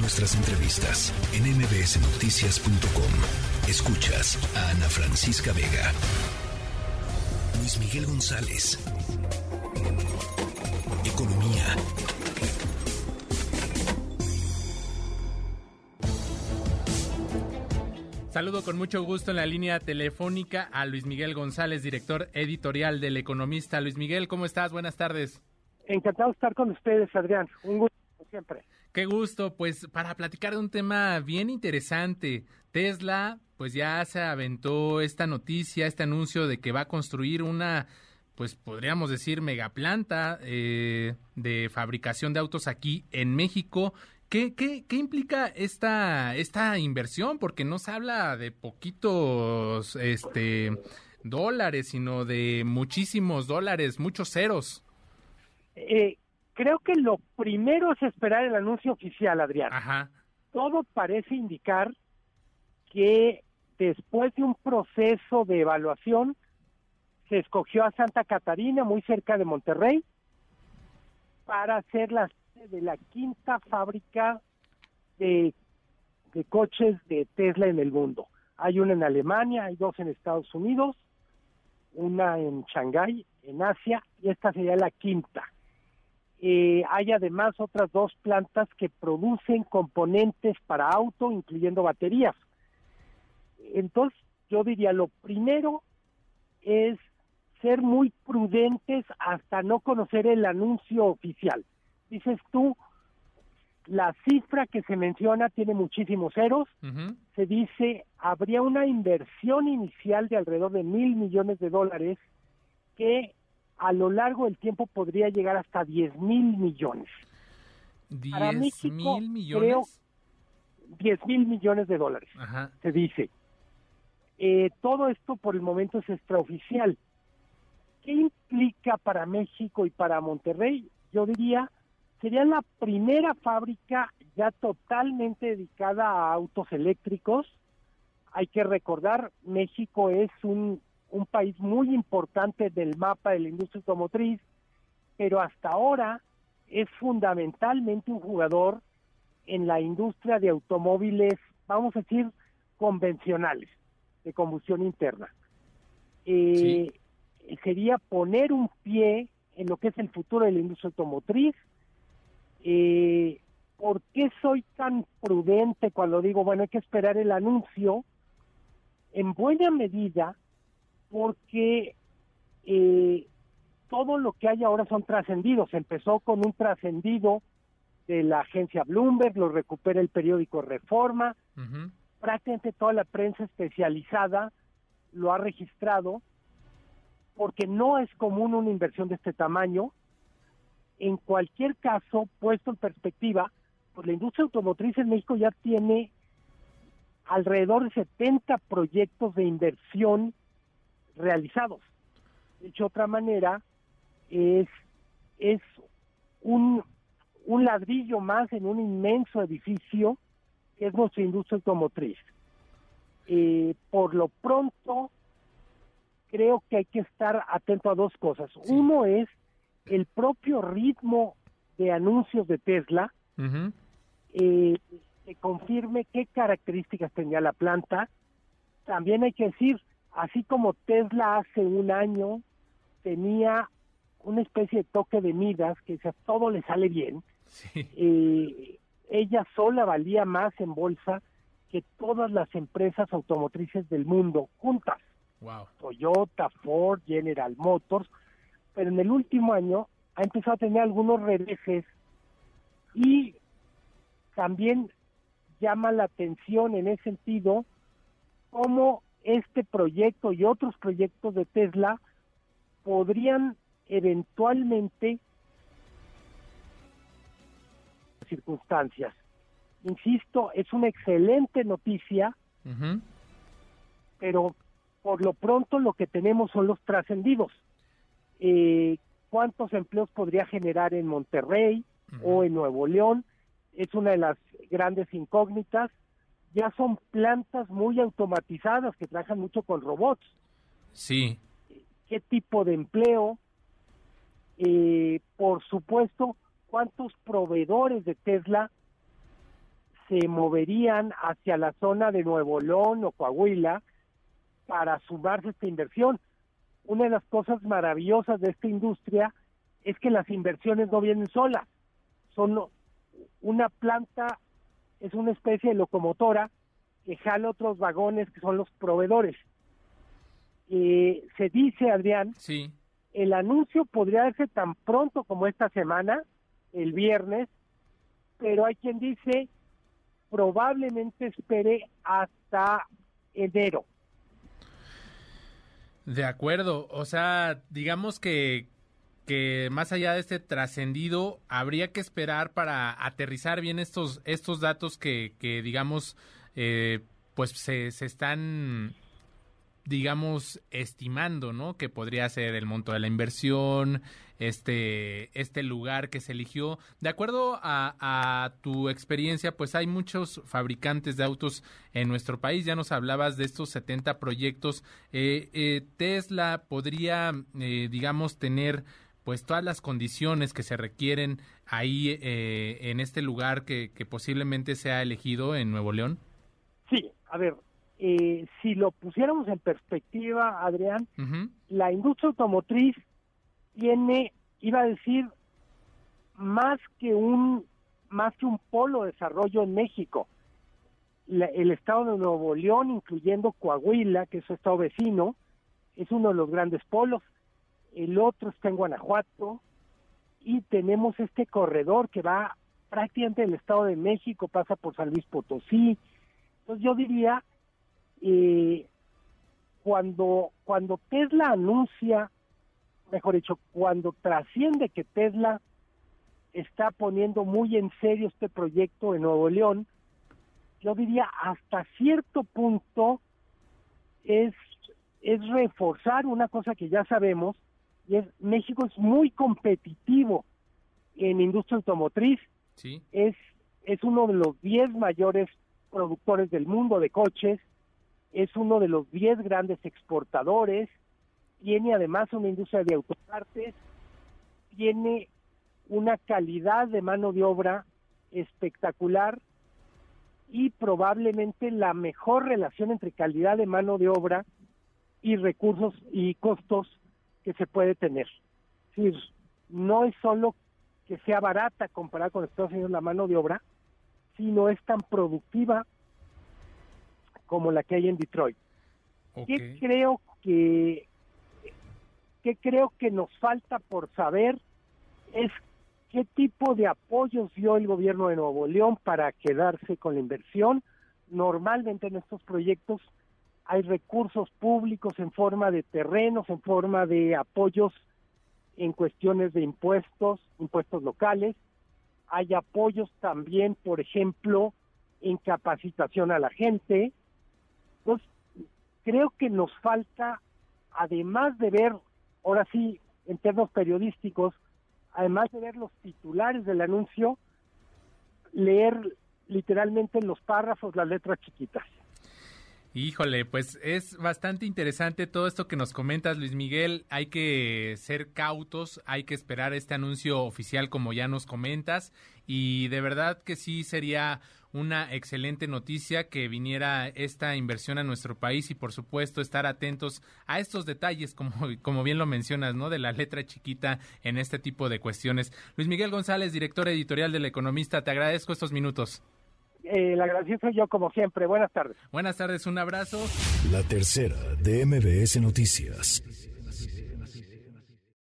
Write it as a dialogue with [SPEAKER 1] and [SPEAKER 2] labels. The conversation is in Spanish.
[SPEAKER 1] Nuestras entrevistas en mbsnoticias.com. Escuchas a Ana Francisca Vega. Luis Miguel González. Economía.
[SPEAKER 2] Saludo con mucho gusto en la línea telefónica a Luis Miguel González, director editorial del Economista. Luis Miguel, ¿cómo estás? Buenas tardes.
[SPEAKER 3] Encantado de estar con ustedes, Adrián. Un gusto siempre.
[SPEAKER 2] Qué gusto, pues para platicar de un tema bien interesante. Tesla, pues ya se aventó esta noticia, este anuncio de que va a construir una, pues podríamos decir, megaplanta eh, de fabricación de autos aquí en México. ¿Qué, qué, qué implica esta, esta inversión? Porque no se habla de poquitos este, dólares, sino de muchísimos dólares, muchos ceros.
[SPEAKER 3] Eh, creo que lo primero es esperar el anuncio oficial, Adrián.
[SPEAKER 2] Ajá.
[SPEAKER 3] Todo parece indicar que después de un proceso de evaluación, se escogió a Santa Catarina, muy cerca de Monterrey, para hacer la de la quinta fábrica de, de coches de Tesla en el mundo. Hay una en Alemania, hay dos en Estados Unidos, una en Shanghái, en Asia, y esta sería la quinta. Eh, hay además otras dos plantas que producen componentes para auto, incluyendo baterías. Entonces, yo diría, lo primero es ser muy prudentes hasta no conocer el anuncio oficial. Dices tú, la cifra que se menciona tiene muchísimos ceros. Se dice, habría una inversión inicial de alrededor de mil millones de dólares que a lo largo del tiempo podría llegar hasta 10 mil millones.
[SPEAKER 2] ¿10 mil millones?
[SPEAKER 3] 10 mil millones de dólares, se dice. Eh, todo esto por el momento es extraoficial. ¿Qué implica para México y para Monterrey? Yo diría, sería la primera fábrica ya totalmente dedicada a autos eléctricos. Hay que recordar, México es un un país muy importante del mapa de la industria automotriz, pero hasta ahora es fundamentalmente un jugador en la industria de automóviles, vamos a decir, convencionales, de combustión interna. Eh, sería poner un pie en lo que es el futuro de la industria automotriz. Eh, ¿Por qué soy tan prudente cuando digo, bueno, hay que esperar el anuncio? En buena medida, porque eh, todo lo que hay ahora son trascendidos. Empezó con un trascendido de la agencia Bloomberg, lo recupera el periódico Reforma, prácticamente toda la prensa especializada lo ha registrado, porque no es común una inversión de este tamaño. En cualquier caso, puesto en perspectiva, pues la industria automotriz en México ya tiene alrededor de 70 proyectos de inversión realizados. De hecho, otra manera es, es un, un ladrillo más en un inmenso edificio que es nuestra industria automotriz. Eh, por lo pronto, creo que hay que estar atento a dos cosas. Uno es el propio ritmo de anuncios de Tesla, eh, que confirme qué características tenía la planta. También hay que decir, así como Tesla hace un año tenía una especie de toque de Midas, que todo le sale bien, eh, ella sola valía más en bolsa que todas las empresas automotrices del mundo juntas. Toyota, Ford, General Motors, pero en el último año ha empezado a tener algunos reveses y también llama la atención en ese sentido cómo este proyecto y otros proyectos de Tesla podrían eventualmente circunstancias. Insisto, es una excelente noticia, pero por lo pronto lo que tenemos son los trascendidos. Eh, ¿Cuántos empleos podría generar en Monterrey o en Nuevo León? Es una de las grandes incógnitas ya son plantas muy automatizadas que trabajan mucho con robots.
[SPEAKER 2] Sí.
[SPEAKER 3] ¿Qué tipo de empleo? Eh, por supuesto, ¿cuántos proveedores de Tesla se moverían hacia la zona de Nuevo León o Coahuila para sumarse a esta inversión. Una de las cosas maravillosas de esta industria es que las inversiones no vienen solas, son una planta, es una especie de locomotora que jala otros vagones que son los proveedores. Eh, se dice, Adrián,
[SPEAKER 2] sí.
[SPEAKER 3] el anuncio podría darse tan pronto como esta semana, el viernes, pero hay quien dice probablemente espere hasta enero.
[SPEAKER 2] De acuerdo, o sea, digamos que, que más allá de este trascendido, habría que esperar para aterrizar bien estos, estos datos que, digamos, eh, pues se, se están digamos, estimando, ¿no? Que podría ser el monto de la inversión, este, este lugar que se eligió. De acuerdo a, tu experiencia, pues hay muchos fabricantes de autos en nuestro país. Ya nos hablabas de estos 70 proyectos. Eh, eh, Tesla podría, eh, digamos, tener pues todas las condiciones que se requieren ahí en este lugar que, que posiblemente sea elegido en Nuevo León.
[SPEAKER 3] Sí, a ver, eh, si lo pusiéramos en perspectiva, Adrián, la industria automotriz tiene, iba a decir, más que un más que un polo de desarrollo en México. el estado de Nuevo León, incluyendo Coahuila, que es su estado vecino, es uno de los grandes polos. El otro está en Guanajuato y tenemos este corredor que va prácticamente del estado de México, pasa por San Luis Potosí. Entonces yo diría eh, cuando, cuando Tesla anuncia, mejor dicho, cuando trasciende que Tesla está poniendo muy en serio este proyecto en Nuevo León, yo diría hasta cierto punto es, es reforzar una cosa que ya sabemos, y es México es muy competitivo en industria automotriz,
[SPEAKER 2] sí.
[SPEAKER 3] es, es uno de los 10 mayores productores del mundo de coches, es uno de los 10 grandes exportadores, tiene además una industria de autopartes, tiene una calidad de mano de obra espectacular y probablemente la mejor relación entre calidad de mano de obra y recursos y costos que se puede tener. Es decir, no es solo que sea barata comparada con Estados Unidos la mano de obra, sino es tan productiva como la que hay en Detroit. ¿Qué creo que qué creo que nos falta por saber es qué tipo de apoyos dio el gobierno de Nuevo León para quedarse con la inversión. Normalmente en estos proyectos hay recursos públicos en forma de terrenos, en forma de apoyos en cuestiones de impuestos, impuestos locales. Hay apoyos también, por ejemplo, en capacitación a la gente, entonces, creo que nos falta, además de ver, ahora sí, en términos periodísticos, además de ver los titulares del anuncio, leer literalmente los párrafos, las letras chiquitas.
[SPEAKER 2] Híjole, pues es bastante interesante todo esto que nos comentas, Luis Miguel. Hay que ser cautos, hay que esperar este anuncio oficial como ya nos comentas y de verdad que sí sería una excelente noticia que viniera esta inversión a nuestro país y por supuesto estar atentos a estos detalles como, como bien lo mencionas, ¿no? De la letra chiquita en este tipo de cuestiones. Luis Miguel González, director editorial del Economista, te agradezco estos minutos.
[SPEAKER 3] Eh, el agradecido soy yo como siempre. Buenas tardes.
[SPEAKER 2] Buenas tardes, un abrazo.
[SPEAKER 1] La tercera de MBS Noticias.